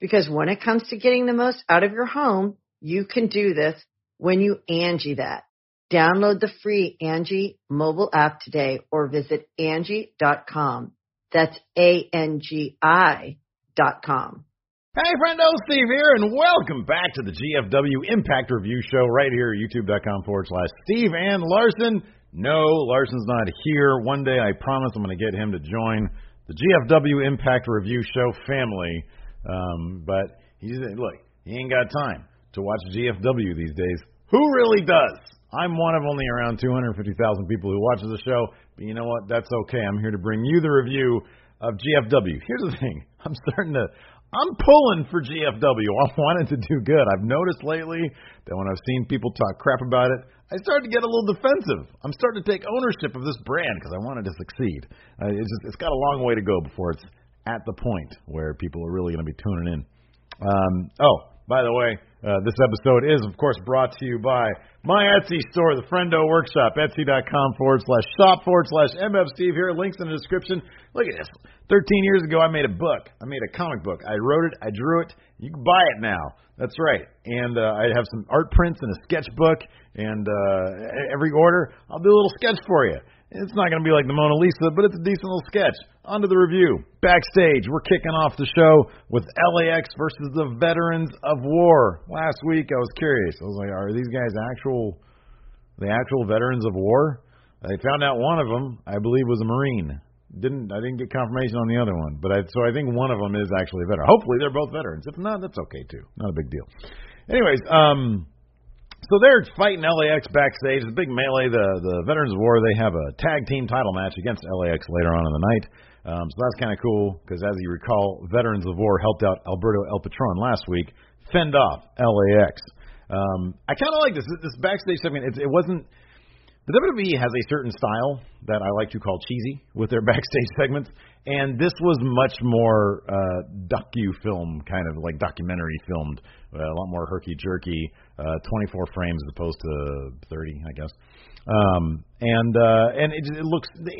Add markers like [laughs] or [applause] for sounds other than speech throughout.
Because when it comes to getting the most out of your home, you can do this when you Angie that. Download the free Angie mobile app today or visit Angie.com. That's A-N-G-I dot com. Hey, friendo, Steve here, and welcome back to the GFW Impact Review Show right here at youtube.com forward slash Steve and Larson. No, Larson's not here. One day I promise I'm going to get him to join the GFW Impact Review Show family. Um, but he's look, he ain't got time to watch GFW these days. Who really does? I'm one of only around 250,000 people who watches the show, but you know what? That's okay. I'm here to bring you the review of GFW. Here's the thing. [laughs] I'm starting to I'm pulling for GFW. I wanted to do good. I've noticed lately that when I've seen people talk crap about it, I started to get a little defensive. I'm starting to take ownership of this brand because I wanted to succeed. Uh, it's just, it's got a long way to go before it's at the point where people are really going to be tuning in. Um, oh, by the way, uh, this episode is, of course, brought to you by my Etsy store, the Friendo Workshop, etsy.com forward slash shop forward slash MF Steve here. Links in the description. Look at this. 13 years ago, I made a book. I made a comic book. I wrote it. I drew it. You can buy it now. That's right. And uh, I have some art prints and a sketchbook. And uh, every order, I'll do a little sketch for you. It's not going to be like the Mona Lisa, but it's a decent little sketch. On to the review. Backstage, we're kicking off the show with LAX versus the Veterans of War. Last week, I was curious. I was like, are these guys actual, the actual veterans of war? They found out one of them, I believe, was a Marine. Didn't I didn't get confirmation on the other one, but I, so I think one of them is actually a veteran. Hopefully, they're both veterans. If not, that's okay too. Not a big deal. Anyways, um, so they're fighting LAX backstage. The big melee. The the Veterans of War. They have a tag team title match against LAX later on in the night. Um, so that's kind of cool because, as you recall, Veterans of War helped out Alberto El Patron last week, fend off LAX. Um, I kind of like this this backstage segment. It, it wasn't. The WWE has a certain style that I like to call cheesy with their [laughs] backstage segments, and this was much more uh, docu film, kind of like documentary filmed, uh, a lot more herky jerky uh, 24 frames as opposed to 30, I guess. Um, and uh, and it, it looks the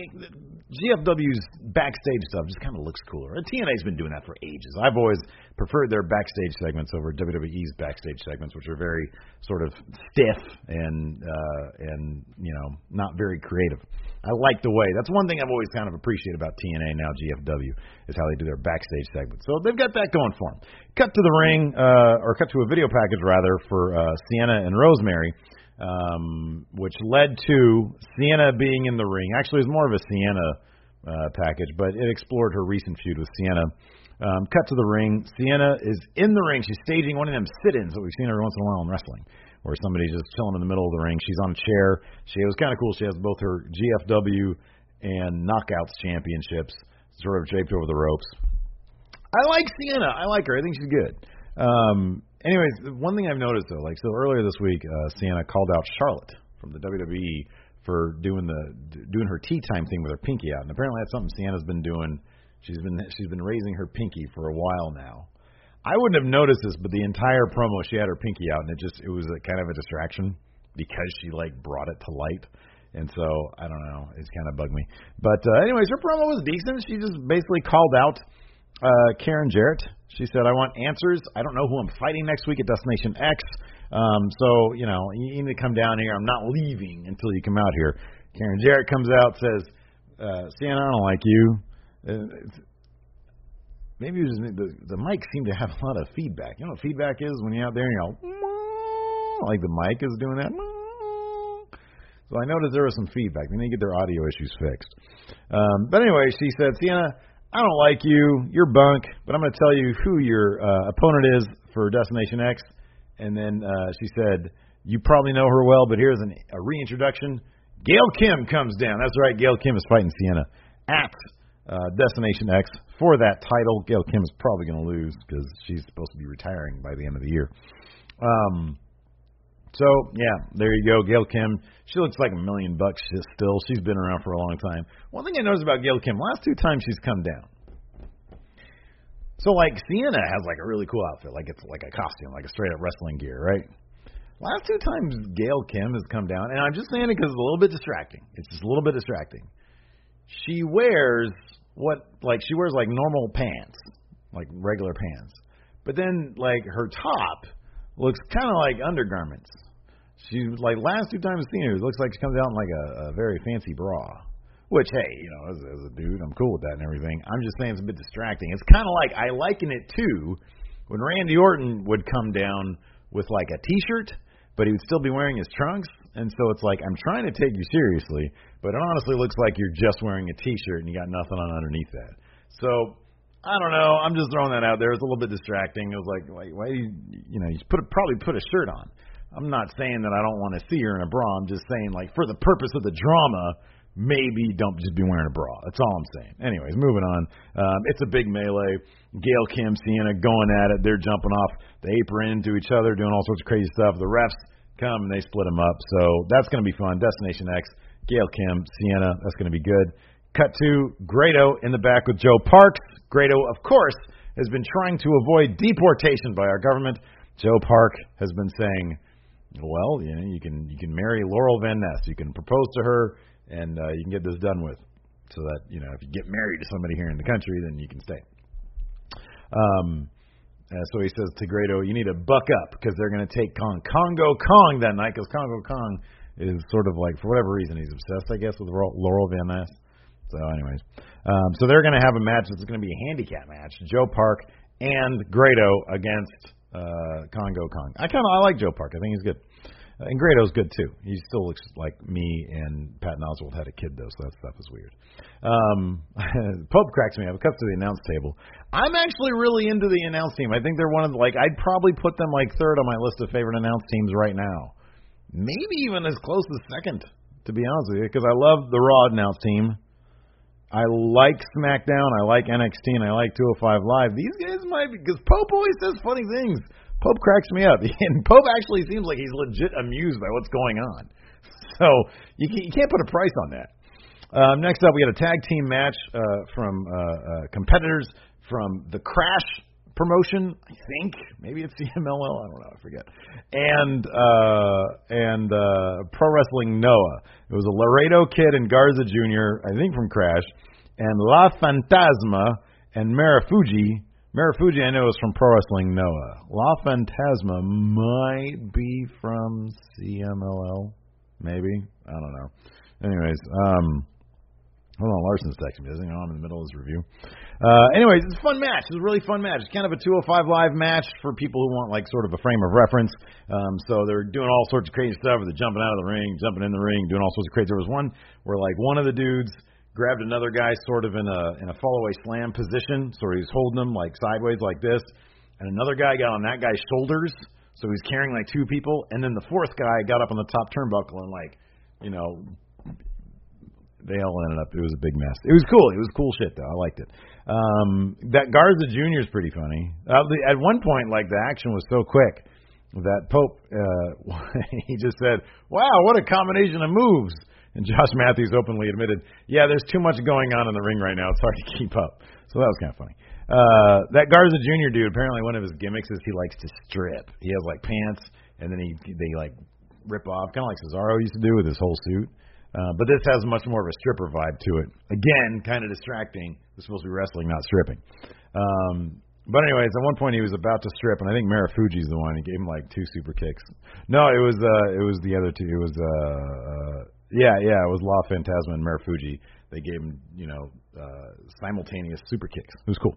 GFW's backstage stuff just kind of looks cooler. And TNA's been doing that for ages. I've always preferred their backstage segments over WWE's backstage segments, which are very sort of stiff and uh, and you know not very creative. I like the way. That's one thing I've always kind of appreciated about TNA now GFW is how they do their backstage segments. So they've got that going for them. Cut to the ring, uh, or cut to a video package rather for uh, Sienna and Rosemary um, which led to Sienna being in the ring. Actually, it was more of a Sienna uh, package, but it explored her recent feud with Sienna. Um, cut to the ring. Sienna is in the ring. She's staging one of them sit-ins that we've seen every once in a while in wrestling, where somebody's just chilling in the middle of the ring. She's on a chair. She was kind of cool. She has both her GFW and Knockouts championships sort of draped over the ropes. I like Sienna. I like her. I think she's good. Um, anyways, one thing I've noticed though, like so earlier this week, uh, Sienna called out Charlotte from the WWE for doing the doing her tea time thing with her pinky out, and apparently that's something Sienna's been doing. She's been she's been raising her pinky for a while now. I wouldn't have noticed this, but the entire promo she had her pinky out, and it just it was a kind of a distraction because she like brought it to light. And so I don't know, it's kind of bugged me. But uh, anyways, her promo was decent. She just basically called out uh, Karen Jarrett. She said, I want answers. I don't know who I'm fighting next week at Destination X. Um, so, you know, you need to come down here. I'm not leaving until you come out here. Karen Jarrett comes out, says, uh, Sienna, I don't like you. Uh, maybe it was the, the mic seemed to have a lot of feedback. You know what feedback is when you're out there and you're all, like the mic is doing that. So I noticed there was some feedback. They need to get their audio issues fixed. Um, but anyway, she said, Sienna, I don't like you. You're bunk, but I'm going to tell you who your uh, opponent is for Destination X. And then uh, she said, You probably know her well, but here's an, a reintroduction. Gail Kim comes down. That's right, Gail Kim is fighting Sienna at uh, Destination X for that title. Gail Kim is probably going to lose because she's supposed to be retiring by the end of the year. Um, so yeah, there you go, Gail Kim. She looks like a million bucks still. She's been around for a long time. One thing I noticed about Gail Kim, last two times she's come down. So like Sienna has like a really cool outfit, like it's like a costume, like a straight up wrestling gear, right? Last two times Gail Kim has come down, and I'm just saying it because it's a little bit distracting. It's just a little bit distracting. She wears what like she wears like normal pants, like regular pants, but then like her top looks kind of like undergarments. She like last two times seen her, it looks like she comes out in like a, a very fancy bra. Which hey, you know, as, as a dude, I'm cool with that and everything. I'm just saying it's a bit distracting. It's kind of like I liken it to when Randy Orton would come down with like a T-shirt, but he would still be wearing his trunks. And so it's like I'm trying to take you seriously, but it honestly looks like you're just wearing a T-shirt and you got nothing on underneath that. So I don't know. I'm just throwing that out there. It's a little bit distracting. It was like, why, why you, you know, you put probably put a shirt on. I'm not saying that I don't want to see her in a bra. I'm just saying, like, for the purpose of the drama, maybe don't just be wearing a bra. That's all I'm saying. Anyways, moving on. Um, it's a big melee. Gail Kim, Sienna going at it. They're jumping off the apron into each other, doing all sorts of crazy stuff. The refs come and they split them up. So that's going to be fun. Destination X, Gail Kim, Sienna. That's going to be good. Cut to Grado in the back with Joe Parks. Grado, of course, has been trying to avoid deportation by our government. Joe Park has been saying, "Well, you know, you can you can marry Laurel Van Ness. You can propose to her, and uh, you can get this done with. So that you know, if you get married to somebody here in the country, then you can stay." Um, uh, so he says to Grado, "You need to buck up because they're going to take Kong Kongo Kong that night because Kongo Kong is sort of like for whatever reason he's obsessed, I guess, with Laurel Van Ness." So, anyways, um, so they're going to have a match. It's going to be a handicap match. Joe Park and Grado against uh, Kongo Kong. I kind of I like Joe Park. I think he's good. Uh, and Grado's good too. He still looks like me and Patton Oswalt had a kid though, so that stuff is weird. Um, [laughs] Pope cracks me up. It comes to the announce table. I'm actually really into the announce team. I think they're one of the, like I'd probably put them like third on my list of favorite announce teams right now. Maybe even as close as second, to be honest with you, because I love the Raw announce team. I like SmackDown, I like NXT, and I like 205 Live. These guys might be because Pope always says funny things. Pope cracks me up, [laughs] and Pope actually seems like he's legit amused by what's going on. So you, can, you can't put a price on that. Um, next up, we had a tag team match uh, from uh, uh, competitors from the Crash promotion, I think. Maybe it's [laughs] CMLL, I don't know, I forget. And uh and uh Pro Wrestling Noah. It was a Laredo kid and Garza Jr., I think from Crash, and La Fantasma and Marufuji. Marufuji I know is from Pro Wrestling Noah. La Fantasma might be from CMLL, maybe. I don't know. Anyways, um Hold on, Larson's texting me. Doesn't know I'm in the middle of his review. Uh, anyways, it's a fun match. It's a really fun match. It's kind of a 205 live match for people who want like sort of a frame of reference. Um, so they're doing all sorts of crazy stuff. They're jumping out of the ring, jumping in the ring, doing all sorts of crazy. There was one where like one of the dudes grabbed another guy sort of in a in a fall away slam position, so he's holding him like sideways like this, and another guy got on that guy's shoulders, so he's carrying like two people, and then the fourth guy got up on the top turnbuckle and like you know they all ended up. It was a big mess. It was cool. It was cool shit though. I liked it. Um, that Garza Jr. is pretty funny. Uh, at one point, like the action was so quick that Pope uh, [laughs] he just said, "Wow, what a combination of moves." And Josh Matthews openly admitted, "Yeah, there's too much going on in the ring right now. It's hard to keep up." So that was kind of funny. Uh, that Garza Jr. dude, apparently one of his gimmicks is he likes to strip. He has like pants, and then he they like rip off, kind of like Cesaro used to do with his whole suit. Uh, but this has much more of a stripper vibe to it. Again, kind of distracting. It's supposed to be wrestling, not stripping. Um, but anyways, at one point he was about to strip, and I think Marufuji's the one. He gave him like two super kicks. No, it was uh, it was the other two. It was uh, uh, yeah, yeah, it was La Fantasma and Marufuji. They gave him you know uh, simultaneous super kicks. It was cool.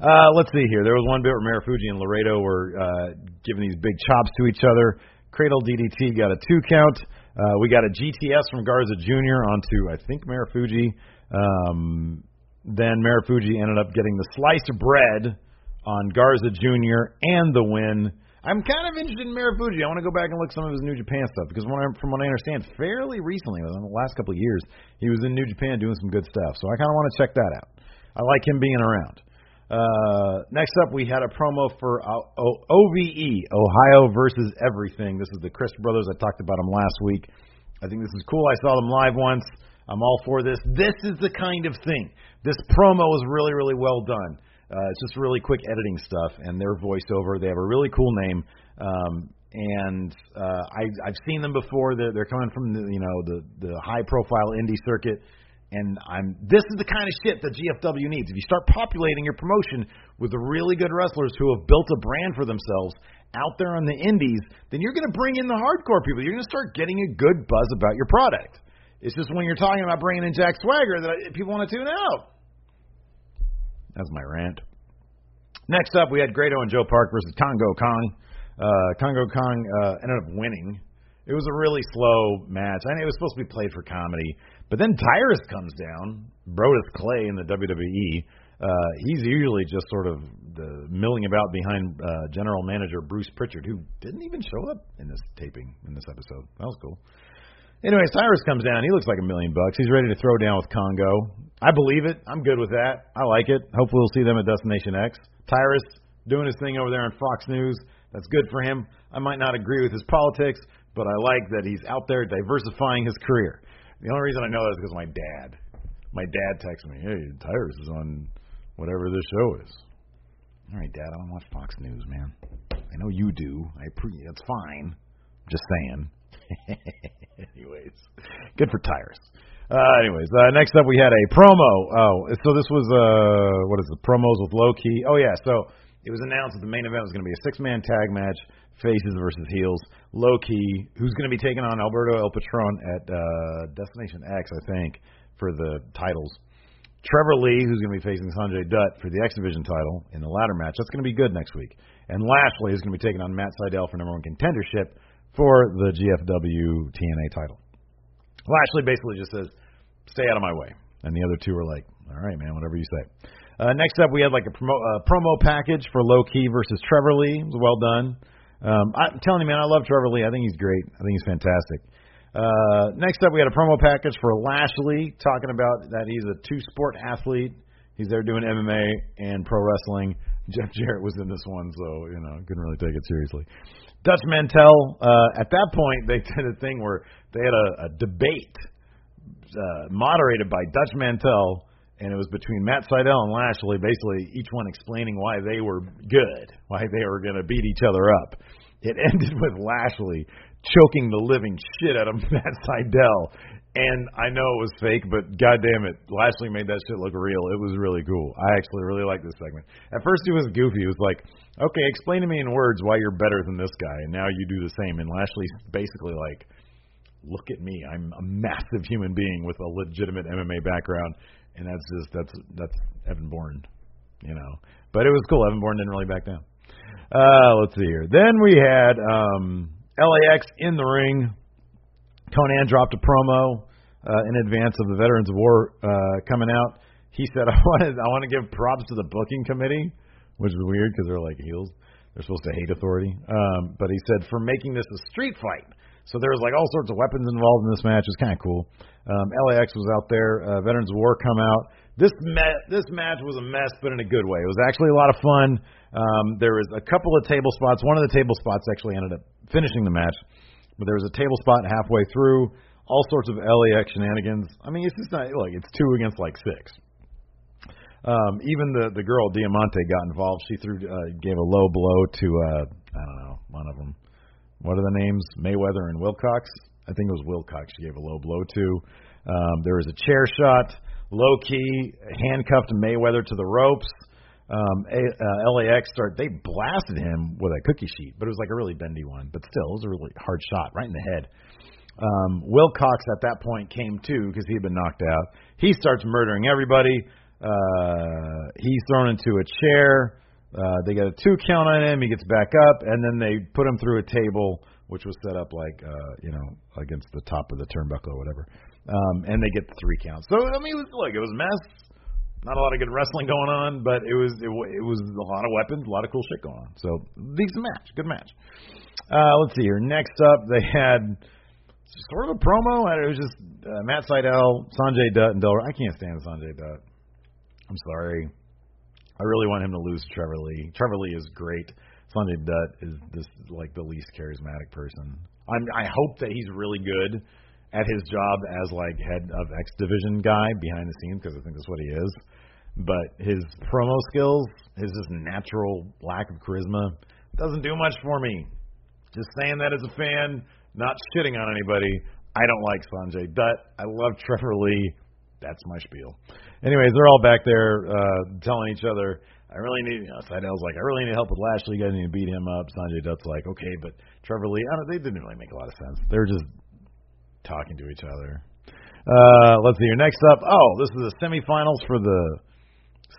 Uh, let's see here. There was one bit where Marufuji and Laredo were uh, giving these big chops to each other. Cradle DDT got a two count. Uh, we got a GTS from Garza Jr. onto I think Marufuji. Um, then Marufuji ended up getting the slice of bread on Garza Jr. and the win. I'm kind of interested in Marufuji. I want to go back and look some of his New Japan stuff because when I, from what I understand, fairly recently, within the last couple of years, he was in New Japan doing some good stuff. So I kind of want to check that out. I like him being around. Uh, next up, we had a promo for uh, OVE, Ohio versus Everything. This is the Crist brothers. I talked about them last week. I think this is cool. I saw them live once. I'm all for this. This is the kind of thing. This promo is really, really well done. Uh, it's just really quick editing stuff, and their voiceover. They have a really cool name, um, and uh, I, I've seen them before. They're, they're coming from the, you know the the high profile indie circuit and I'm this is the kind of shit that GFW needs. If you start populating your promotion with really good wrestlers who have built a brand for themselves out there on the indies, then you're going to bring in the hardcore people. You're going to start getting a good buzz about your product. It's just when you're talking about bringing in Jack Swagger that people want to tune out. That's my rant. Next up, we had Grado and Joe Park versus Kongo Kong. Uh, Kongo Kong uh, ended up winning. It was a really slow match. I know it was supposed to be played for comedy, but then Tyrus comes down, Brodus Clay in the WWE. Uh, he's usually just sort of milling about behind uh, general manager Bruce Pritchard, who didn't even show up in this taping in this episode. That was cool. Anyways, Tyrus comes down. He looks like a million bucks. He's ready to throw down with Kongo. I believe it. I'm good with that. I like it. Hopefully, we'll see them at Destination X. Tyrus doing his thing over there on Fox News. That's good for him. I might not agree with his politics, but I like that he's out there diversifying his career. The only reason I know that is because my dad. My dad texted me, "Hey, Tyrus is on whatever this show is." All right, Dad, I don't watch Fox News, man. I know you do. I pre- that's fine. Just saying. [laughs] anyways, good for Tyrus. Uh, anyways, uh, next up we had a promo. Oh, so this was uh, what is the promos with Low Ki? Oh yeah, so it was announced that the main event was going to be a six-man tag match, faces versus heels. Low Ki, who's going to be taking on Alberto El Patron at uh, Destination X, I think, for the titles. Trevor Lee, who's going to be facing Sanjay Dutt for the X Division title in the ladder match. That's going to be good next week. And Lashley is going to be taking on Matt Sydal for number one contendership for the GFW TNA title. Lashley basically just says, "Stay out of my way," and the other two are like, "All right, man, whatever you say." Uh, next up, we had like a promo, uh, promo package for Low Ki versus Trevor Lee. It was well done. Um, I'm telling you, man, I love Trevor Lee. I think he's great. I think he's fantastic. Uh, next up, we had a promo package for Lashley, talking about that he's a two-sport athlete. He's there doing MMA and pro wrestling. [laughs] Jeff Jarrett was in this one, so you know couldn't really take it seriously. Dutch Mantell. Uh, at that point, [laughs] they did a thing where they had a, a debate uh, moderated by Dutch Mantell and it was between Matt Sydal and Lashley, basically each one explaining why they were good, why they were going to beat each other up. It [laughs] ended with Lashley choking the living shit out of [laughs] Matt Sydal. And I know it was fake, but goddamn it, Lashley made that shit look real. It was really cool. I actually really liked this segment. At first, it was goofy. It was like, okay, explain to me in words why you're better than this guy, and now you do the same. And Lashley's basically like, look at me, I'm a massive human being with a legitimate MMA background, and that's just that's that's Evan Bourne, you know. But it was cool. Evan Bourne didn't really back down. Uh, let's see here. Then we had um, LAX in the ring. Konnan dropped a promo uh, in advance of the Veterans of War uh, coming out. He said, [laughs] "I want to I want to give props to the booking committee, which is weird because they're like heels. They're supposed to hate authority. Um, but he said for making this a street fight. So there was like all sorts of weapons involved in this match. It was kind of cool. Um, LAX was out there. Uh, Veterans of War come out. This ma- this match was a mess, but in a good way. It was actually a lot of fun. Um, there was a couple of table spots. One of the table spots actually ended up finishing the match, but there was a table spot halfway through. All sorts of LAX shenanigans. I mean, it's just not like it's two against like six. Um, even the the girl Diamante got involved. She threw uh, gave a low blow to uh, I don't know one of them what are the names? Mayweather and Wilcox. I think it was Wilcox she gave a low blow to. Um, there was a chair shot. Low Ki, handcuffed Mayweather to the ropes. Um, a, uh, LAX start they blasted him with a cookie sheet, but it was like a really bendy one. But still, it was a really hard shot right in the head. Um, Wilcox at that point came to because he had been knocked out. He starts murdering everybody. Uh, he's thrown into a chair. Uh, they get a two count on him. He gets back up, and then they put him through a table, which was set up like uh, you know against the top of the turnbuckle or whatever. Um, and they get the three counts. So I mean, look, it was a mess. Not a lot of good wrestling going on, but it was it, it was a lot of weapons, a lot of cool shit going on. So decent match, good match. Uh, let's see here. Next up, they had sort of a promo. It was just uh, Matt Sydal, Sanjay Dutt, and Del. I can't stand Sanjay Dutt. I'm sorry. I really want him to lose Trevor Lee. Trevor Lee is great. Sanjay Dutt is this like the least charismatic person. I'm, I hope that he's really good at his job as like head of X Division guy behind the scenes because I think that's what he is. But his promo skills, his just natural lack of charisma, doesn't do much for me. Just saying that as a fan, not shitting on anybody. I don't like Sanjay Dutt. I love Trevor Lee. That's my spiel. Anyways, they're all back there uh, telling each other, I really need, you know, Sydal's like, I really need help with Lashley. You guys need to beat him up. Sanjay Dutt's like, okay, but Trevor Lee, I don't, they didn't really make a lot of sense. They were just talking to each other. Uh, let's see here. Next up, oh, this is the semifinals for the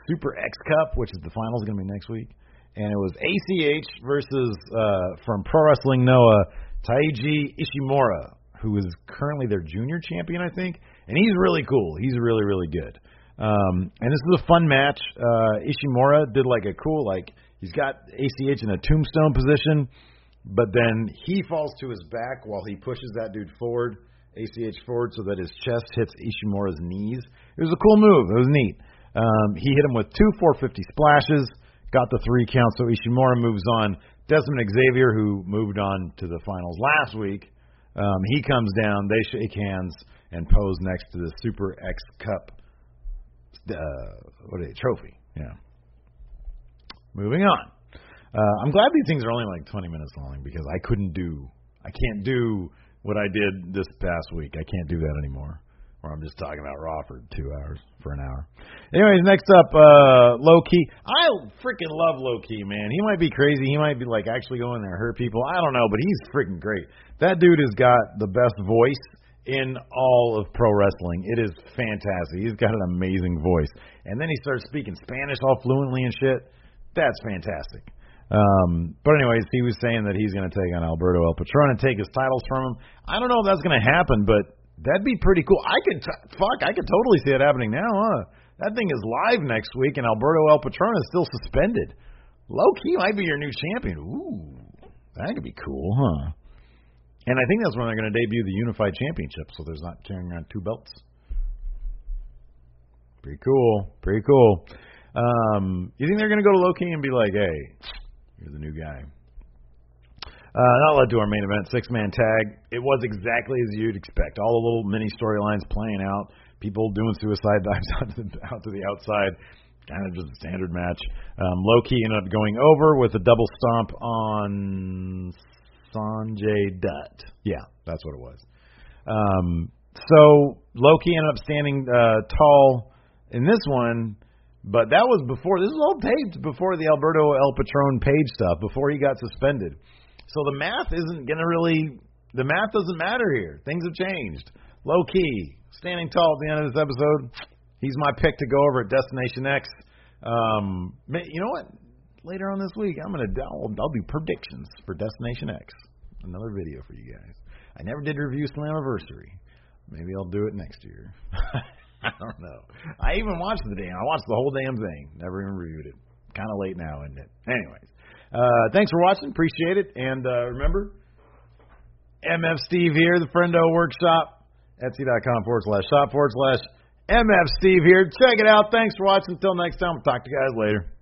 Super X Cup, which is the finals going to be next week. And it was ACH versus uh, from Pro Wrestling Noah, Taiji Ishimura, who is currently their junior champion, I think. And he's really cool. He's really, really good. Um, and this is a fun match. Uh, Ishimura did like a cool, like, he's got ACH in a tombstone position, but then he falls to his back while he pushes that dude forward ACH forward so that his chest hits Ishimura's knees. It was a cool move. It was neat. Um, he hit him with two 450 splashes, got the three count, so Ishimura moves on. Dezmond Xavier, who moved on to the finals last week, um, he comes down. They shake hands and pose next to the Super X Cup uh, what are they, trophy. Yeah. Moving on. Uh, I'm glad these things are only like 20 minutes long because I couldn't do, I can't do what I did this past week. I can't do that anymore. Where I'm just talking about Raw for two hours, for an hour. Anyways, next up, uh, Low Ki. I freaking love Low Ki, man. He might be crazy. He might be like actually going there hurt people. I don't know, but he's freaking great. That dude has got the best voice in all of pro wrestling. It is fantastic. He's got an amazing voice. And then he starts speaking Spanish all fluently and shit. That's fantastic. Um, but anyways, he was saying that he's going to take on Alberto El Patron and take his titles from him. I don't know if that's going to happen, but that'd be pretty cool. I could t- fuck, I could totally see it happening now, huh? That thing is live next week, and Alberto El Patron is still suspended. Low Ki might be your new champion. Ooh, that could be cool, huh? And I think that's when they're going to debut the Unified Championship, so there's not carrying around two belts. Pretty cool. Pretty cool. Um, you think they're going to go to Low Ki and be like, hey, you're the new guy. Uh, that led to our main event, six man tag. It was exactly as you'd expect. All the little mini storylines playing out, people doing suicide [laughs] dives out to the, out to the outside. Kind of just a standard match. Um, Low Ki ended up going over with a double stomp on Sanjay Dutt. Yeah, that's what it was. Um, so Low Ki ended up standing uh, tall in this one but that was before. This was all taped before the Alberto El Patron Paige stuff. Before he got suspended. So the math isn't going to really. The math doesn't matter here. Things have changed. Low Ki, standing tall at the end of this episode. He's my pick to go over at Destination X. Um, you know what? Later on this week, I'm gonna I'll, I'll do predictions for Destination X. Another video for you guys. I never did review Slammiversary. Maybe I'll do it next year. [laughs] I don't know. I even watched the damn. I watched the whole damn thing. Never even reviewed it. Kind of late now, isn't it? Anyways, uh, thanks for watching. Appreciate it. And uh, remember, MF Steve here, the Friendo Workshop. Etsy.com forward slash shop forward slash MF Steve here. Check it out. Thanks for watching. Until next time, we'll talk to you guys later.